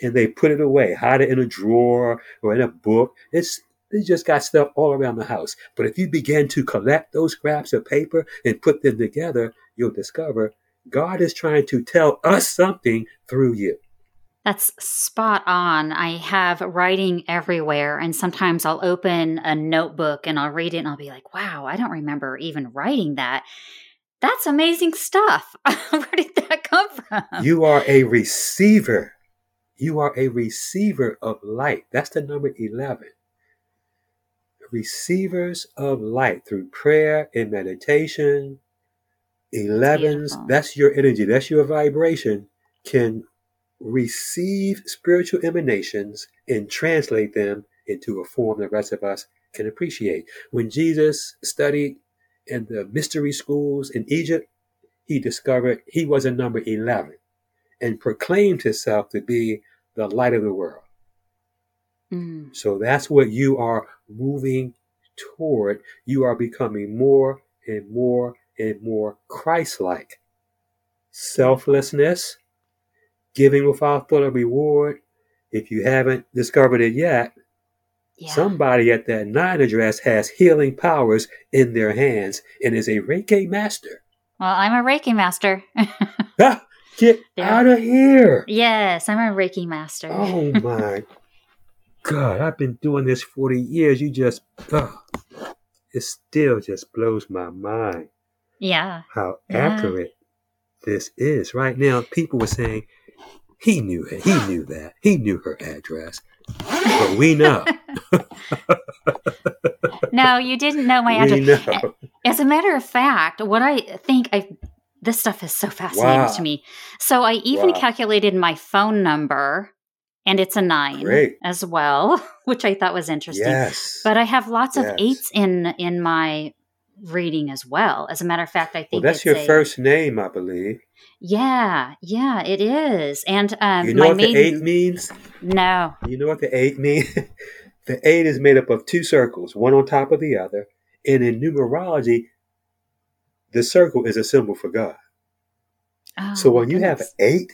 And they put it away, hide it in a drawer or in a book. It's, they just got stuff all around the house. But if you begin to collect those scraps of paper and put them together, you'll discover God is trying to tell us something through you. That's spot on. I have writing everywhere, and sometimes I'll open a notebook and I'll read it and I'll be like, wow, I don't remember even writing that. That's amazing stuff. (laughs) Where did that come from? You are a receiver. You are a receiver of light. That's the number 11. Receivers of light through prayer and meditation. 11s, that's your energy, that's your vibration, can receive spiritual emanations and translate them into a form the rest of us can appreciate. When Jesus studied in the mystery schools in Egypt, he discovered he was a number 11 and proclaimed himself to be the light of the world. Mm. So that's what you are moving toward. You are becoming more and more and more Christ like. Selflessness, giving without thought of reward. If you haven't discovered it yet, yeah. somebody at that nine address has healing powers in their hands and is a Reiki master. Well, I'm a Reiki master. (laughs) ah, get out of here. Yes, I'm a Reiki master. Oh my (laughs) God, I've been doing this 40 years. You just, oh, it still just blows my mind. Yeah. How yeah. accurate this is. Right now, people were saying, he knew it. He knew that. He knew her address. But we know. (laughs) no, you didn't know my address. As a matter of fact, what I think I this stuff is so fascinating wow. to me. So I even wow. calculated my phone number and it's a nine Great. as well, (laughs) which I thought was interesting. Yes. But I have lots yes. of eights in in my reading as well. As a matter of fact, I think well, that's your a, first name, I believe. Yeah, yeah, it is. And um, you know what maiden, the eight means? No. You know what the eight means? (laughs) the eight is made up of two circles, one on top of the other. And in numerology, the circle is a symbol for God. Oh, so when you have eight,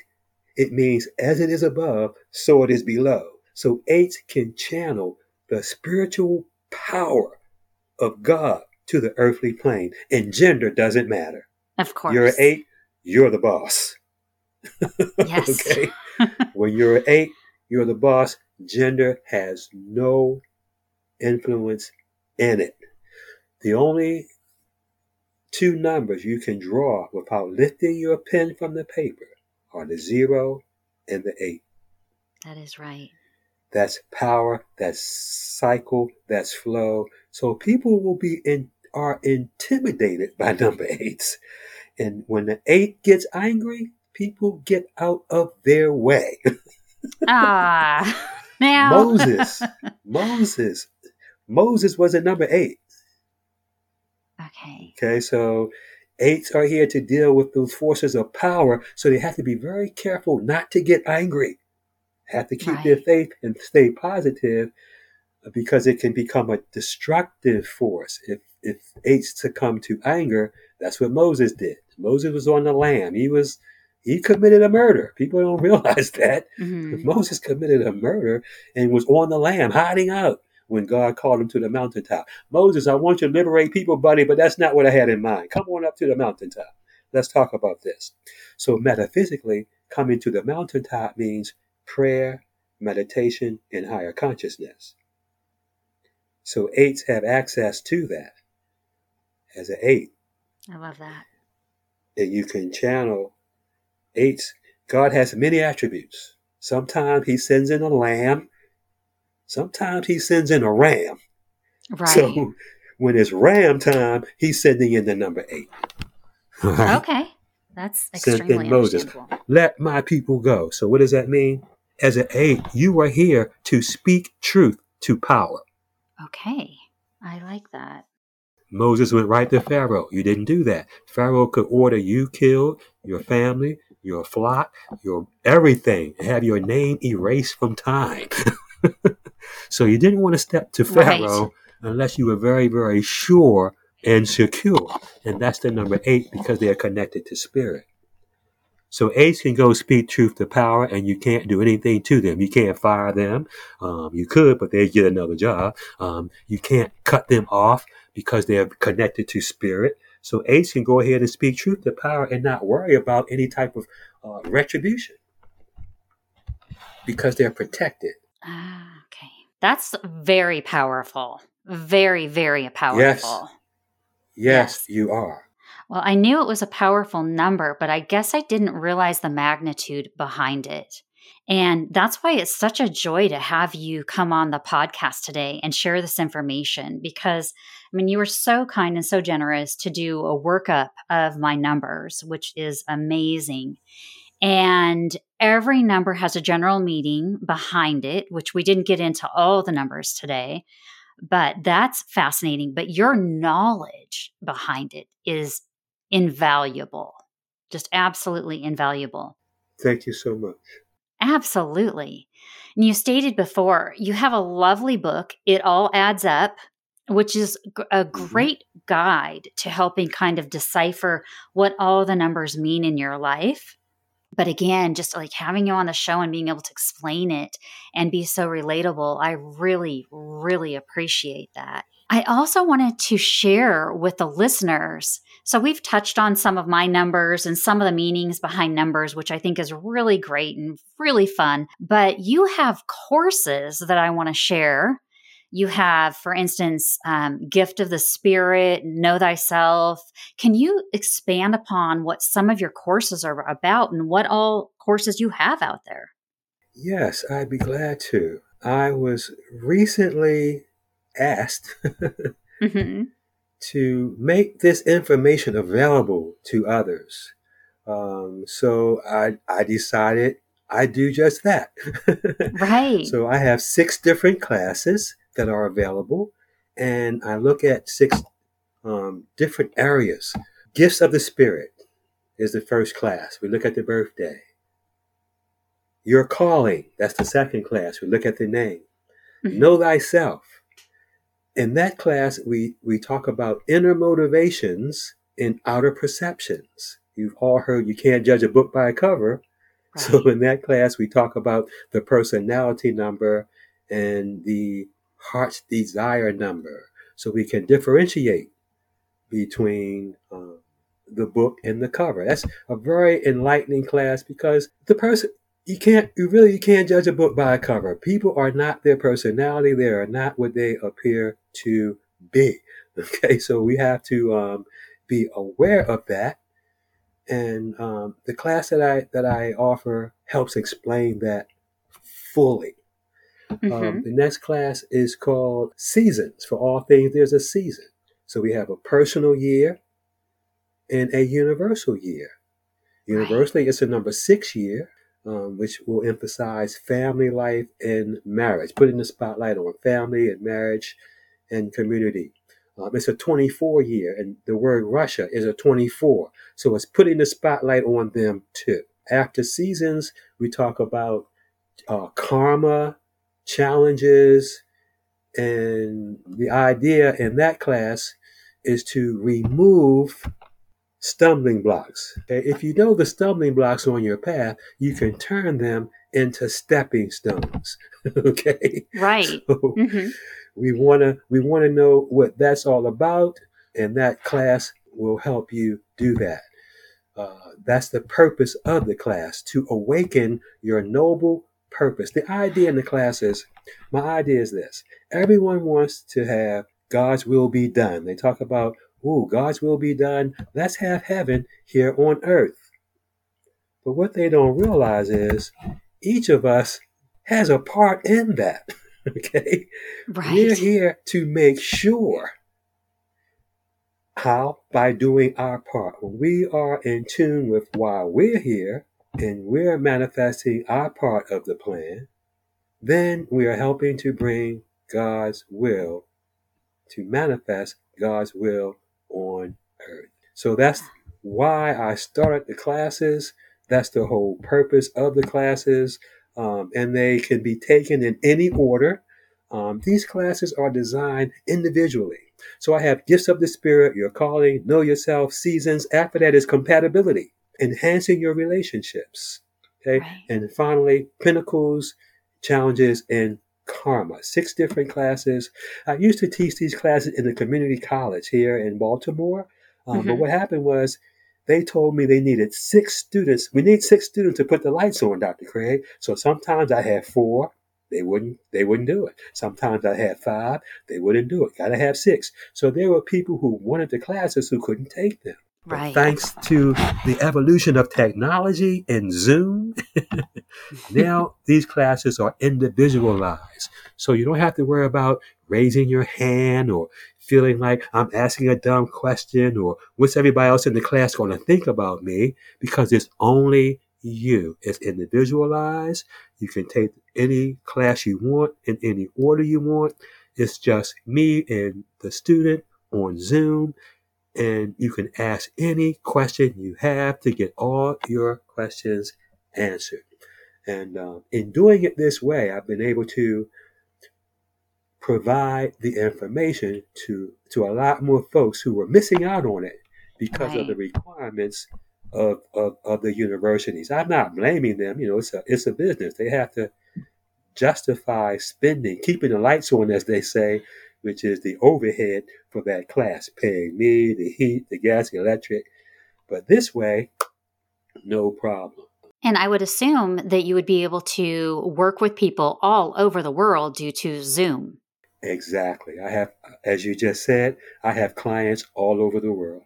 it means as it is above, so it is below. So eights can channel the spiritual power of God to the earthly plane, and gender doesn't matter. Of course. You're an eight, you're the boss. (laughs) Yes. okay. (laughs) when you're an eight, you're the boss. Gender has no influence in it. The only two numbers you can draw without lifting your pen from the paper are the zero and the eight. That is right. That's power, that's cycle, that's flow. So people will be in are intimidated by (laughs) number eights. And when the eight gets angry, people get out of their way. (laughs) Ah, (laughs) now Moses, Moses, Moses was a number eight. Okay. Okay, so eights are here to deal with those forces of power, so they have to be very careful not to get angry. Have to keep right. their faith and stay positive because it can become a destructive force. If if eights succumb to anger, that's what Moses did. Moses was on the lam. He was he committed a murder. People don't (laughs) realize that. Mm-hmm. Moses committed a murder and was on the lam, hiding out when God called him to the mountaintop. Moses, I want you to liberate people, buddy, but that's not what I had in mind. Come on up to the mountaintop. Let's talk about this. So, metaphysically, coming to the mountaintop means prayer, meditation, and higher consciousness. So, eights have access to that as an eight. I love that. And you can channel eights. God has many attributes. Sometimes he sends in a lamb Sometimes he sends in a ram. Right. So when it's ram time, he's sending in the number eight. (laughs) Okay. That's extremely Moses, let my people go. So what does that mean? As an eight, you are here to speak truth to power. Okay. I like that. Moses went right to Pharaoh. You didn't do that. Pharaoh could order you killed, your family, your flock, your everything, have your name erased from time. (laughs) so you didn't want to step to Pharaoh right. unless you were very, very sure and secure. And that's the number eight because they are connected to spirit. So eights can go speak truth to power, and you can't do anything to them. You can't fire them. Um, you could, but they get another job. Um, you can't cut them off because they're connected to spirit. So eights can go ahead and speak truth to power and not worry about any type of uh, retribution because they're protected. Ah. That's very powerful. Very, very powerful. Yes. Yes, yes. you are. Well, I knew it was a powerful number, but I guess I didn't realize the magnitude behind it. And that's why it's such a joy to have you come on the podcast today and share this information because, I mean, you were so kind and so generous to do a workup of my numbers, which is amazing. And every number has a general meaning behind it, which we didn't get into all the numbers today, but that's fascinating. But your knowledge behind it is invaluable, just absolutely invaluable. Thank you so much. Absolutely. And you stated before, you have a lovely book, It All Adds Up, which is a mm-hmm. great guide to helping kind of decipher what all the numbers mean in your life but again just like having you on the show and being able to explain it and be so relatable i really really appreciate that. I also wanted to share with the listeners so we've touched on some of my numbers and some of the meanings behind numbers which i think is really great and really fun but you have courses that i want to share you have, for instance, um, gift of the spirit, know thyself. Can you expand upon what some of your courses are about and what all courses you have out there? Yes, I'd be glad to. I was recently asked mm-hmm. (laughs) to make this information available to others. Um, so I, I decided I do just that. (laughs) right. So I have six different classes that are available, and I look at six um, different areas. Gifts of the Spirit is the first class. We look at the birthday. Your calling, that's the second class. We look at the name. Mm-hmm. Know thyself. In that class, we, we talk about inner motivations and outer perceptions. You've all heard you can't judge a book by a cover. Right. So in that class, we talk about the personality number and the heart's desire number. So we can differentiate between uh, the book and the cover. That's a very enlightening class because the person, you can't, you really you can't judge a book by a cover. People are not their personality. They are not what they appear to be. (laughs) Okay. So we have to um, be aware of that. And um, the class that I, that I offer helps explain that fully. Um, mm-hmm. Um, the next class is called Seasons. For all things, there's a season. So we have a personal year and a universal year. Universally, right. it's a number six year, um, which will emphasize family life and marriage, putting the spotlight on family and marriage and community. Um, it's a 24 year, and the word Russia is a 24. So it's putting the spotlight on them too. After seasons, we talk about uh, karma, challenges, and the idea in that class is to remove stumbling blocks. If you know the stumbling blocks on your path, you can turn them into stepping stones. (laughs) okay? Right. So mm-hmm. we want to we want to know what that's all about and that class will help you do that. Uh, that's the purpose of the class to awaken your noble purpose. The idea in the class is my idea is this everyone wants to have God's will be done. They talk about, ooh, God's will be done. Let's have heaven here on earth. But what they don't realize is each of us has a part in that. (laughs) okay? Right. We're here to make sure. How? By doing our part. When we are in tune with why we're here, and we're manifesting our part of the plan, then we are helping to bring God's will to manifest God's will on earth. So that's why I started the classes. That's the whole purpose of the classes. Um, and they can be taken in any order. Um, these classes are designed individually. So I have gifts of the Spirit, your calling, know yourself, seasons. After that is compatibility enhancing your relationships. Okay. Right. And finally, pinnacles, challenges, and karma. Six different classes. I used to teach these classes in the community college here in Baltimore. Um, mm-hmm. But what happened was they told me they needed six students. We need six students to put the lights on, Dr. Craig. So sometimes I had four. They wouldn't. They wouldn't do it. Sometimes I had five. They wouldn't do it. Got to have six. So there were people who wanted the classes who couldn't take them. Right. thanks to the evolution of technology and Zoom, (laughs) now these classes are individualized. So you don't have to worry about raising your hand or feeling like I'm asking a dumb question or what's everybody else in the class going to think about me because it's only you. It's individualized. You can take any class you want in any order you want. It's just me and the student on Zoom and you can ask any question you have to get all your questions answered. And uh, in doing it this way, I've been able to provide the information to to a lot more folks who were missing out on it because right. of the requirements of, of, of the universities. I'm not blaming them. You know, it's a it's a business. They have to justify spending, keeping the lights on, as they say, which is the overhead for that class, paying me, the heat, the gas, the electric. But this way, no problem. And I would assume that you would be able to work with people all over the world due to Zoom. Exactly. I have, as you just said, I have clients all over the world.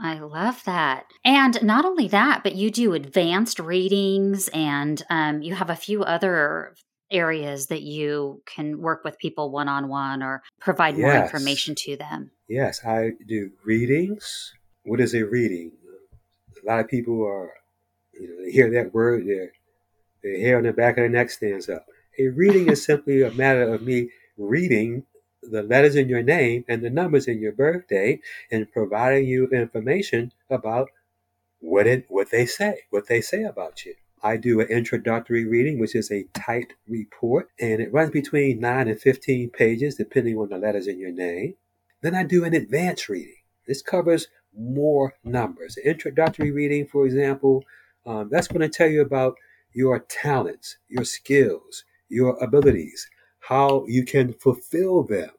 I love that. And not only that, but you do advanced readings and um, you have a few other areas that you can work with people one on one or provide more information to them. Yes, I do readings. What is a reading? A lot of people are, you know, they hear that word, their, their hair on the back of their neck stands up. A reading is (laughs) simply a matter of me reading the letters in your name and the numbers in your birthday and providing you information about what it what they say, what they say about you. I do an introductory reading, which is a typed report, and it runs between 9 and 15 pages, depending on the letters in your name. Then I do an advanced reading. This covers more numbers. An introductory reading, for example, um, that's going to tell you about your talents, your skills, your abilities, how you can fulfill them,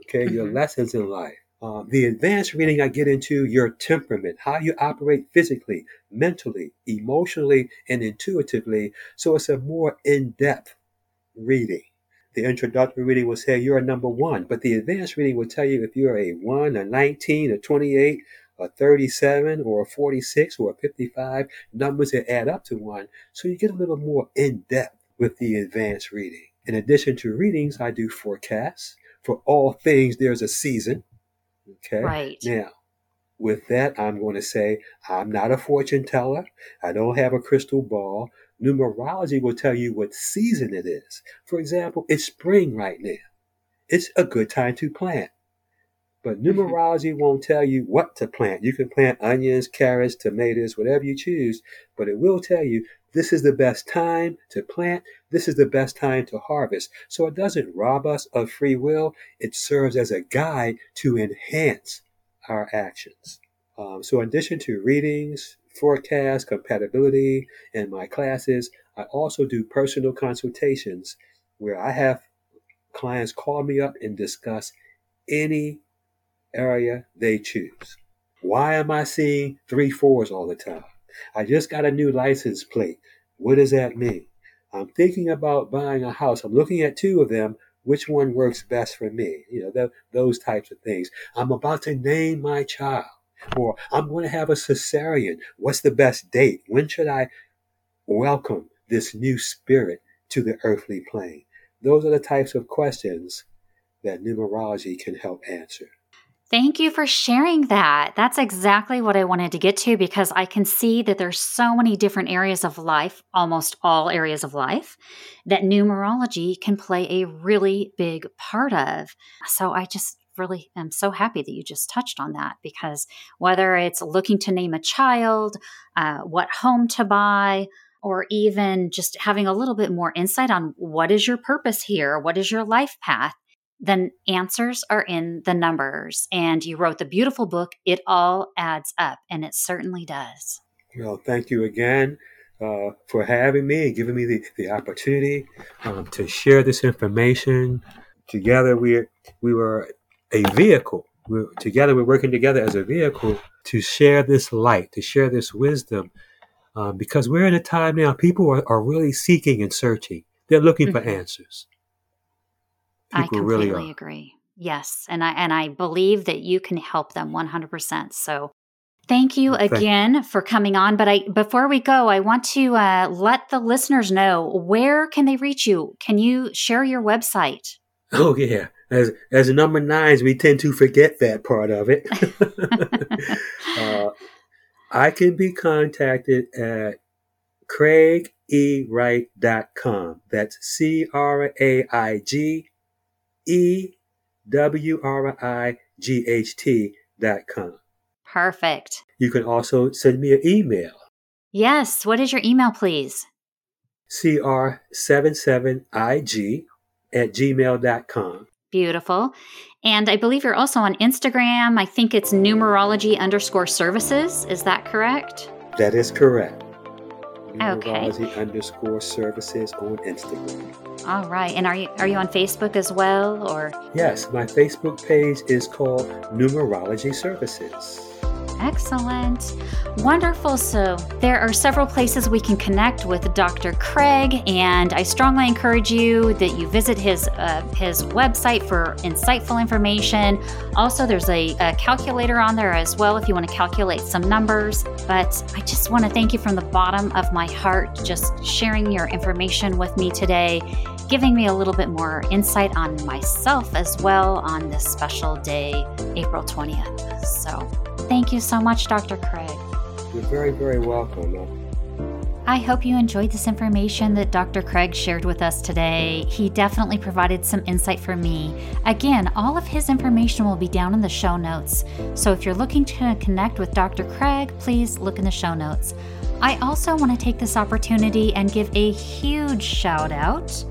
okay, your Mhm. lessons in life. Um, the advanced reading, I get into your temperament, how you operate physically, mentally, emotionally, and intuitively. So it's a more in depth reading. The introductory reading will say you're a number one, but the advanced reading will tell you if you're a 1, a 19, a 28, a 37, or a 46, or a 55, numbers that add up to one. So you get a little more in depth with the advanced reading. In addition to readings, I do forecasts. For all things, there's a season. Okay. Right. Now, with that, I'm going to say I'm not a fortune teller. I don't have a crystal ball. Numerology will tell you what season it is. For example, it's spring right now. It's a good time to plant. But mm-hmm. numerology won't tell you what to plant. You can plant onions, carrots, tomatoes, whatever you choose, but it will tell you this is the best time to plant. This is the best time to harvest. So it doesn't rob us of free will. It serves as a guide to enhance our actions. Um, so, in addition to readings, forecasts, compatibility, and my classes, I also do personal consultations where I have clients call me up and discuss any area they choose. Why am I seeing three fours all the time? I just got a new license plate. What does that mean? I'm thinking about buying a house. I'm looking at two of them. Which one works best for me? You know, th- those types of things. I'm about to name my child, or I'm going to have a cesarean. What's the best date? When should I welcome this new spirit to the earthly plane? Those are the types of questions that numerology can help answer. Thank you for sharing that. That's exactly what I wanted to get to because I can see that there's so many different areas of life, almost all areas of life, that numerology can play a really big part of. So I just really am so happy that you just touched on that because whether it's looking to name a child, uh, what home to buy, or even just having a little bit more insight on what is your purpose here, what is your life path then answers are in the numbers. And you wrote the beautiful book, It All Adds Up, and it certainly does. Well, thank you again uh, for having me and giving me the, the opportunity um, to share this information. Together, we we were a vehicle. We're, together, we're working together as a vehicle to share this light, to share this wisdom, um, because we're in a time now. People are, are really seeking and searching. They're looking for Mhm. answers. I completely really agree. Yes, and I and I believe that you can help them 100%. So thank you again for coming on, but I before we go, I want to uh, let the listeners know where can they reach you? Can you share your website? (laughs) Oh yeah, as as number nines, we tend to forget that part of it. (laughs) uh, I can be contacted at craigewright.com. That's C R A I G E W R I G H T dot com. Perfect. You can also send me an email, Yes, what is your email please? cr77ig at gmail.com. Beautiful. And I believe you're also on Instagram. I think it's numerology underscore services. Is that correct? That is correct. Okay. Numerology underscore services on Instagram. All right. And are you are you on Facebook as well or Yes, my Facebook page is called Numerology Services. Excellent. Wonderful. So, there are several places we can connect with Dr. Craig, and I strongly encourage you that you visit his uh, his website for insightful information. Also, there's a, a calculator on there as well if you want to calculate some numbers. But I just want to thank you from the bottom of my heart, just sharing your information with me today giving me a little bit more insight on myself as well on this special day, April 20th. So, thank you so much, Dr. Craig. You're very, very welcome. I hope you enjoyed this information that Dr. Craig shared with us today. He definitely provided some insight for me. Again, all of his information will be down in the show notes. So if you're looking to connect with Dr. Craig, please look in the show notes. I also want to take this opportunity and give a huge shout out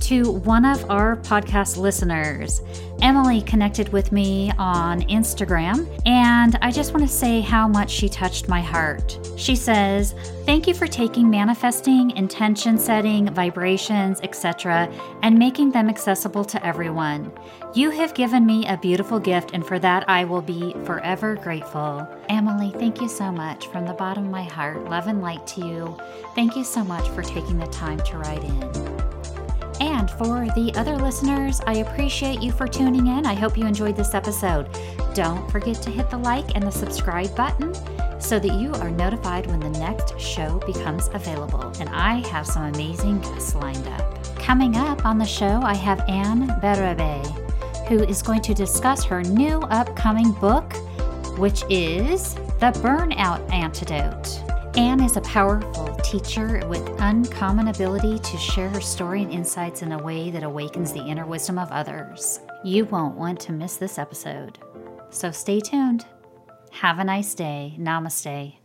to one of our podcast listeners. Emily connected with me on Instagram, and I just want to say how much she touched my heart. She says, Thank you for taking manifesting, intention setting, vibrations, etc., and making them accessible to everyone. You have given me a beautiful gift, and for that I will be forever grateful. Emily, thank you so much from the bottom of my heart. Love and light to you. Thank you so much for taking the time to write in. And for the other listeners, I appreciate you for tuning in. I hope you enjoyed this episode. Don't forget to hit the like and the subscribe button so that you are notified when the next show becomes available. And I have some amazing guests lined up. Coming up on the show, I have Anne Bérubé, who is going to discuss her new upcoming book, which is The Burnout Antidote. Anne is a powerful teacher with uncommon ability to share her story and insights in a way that awakens the inner wisdom of others. You won't want to miss this episode. So stay tuned. Have a nice day. Namaste.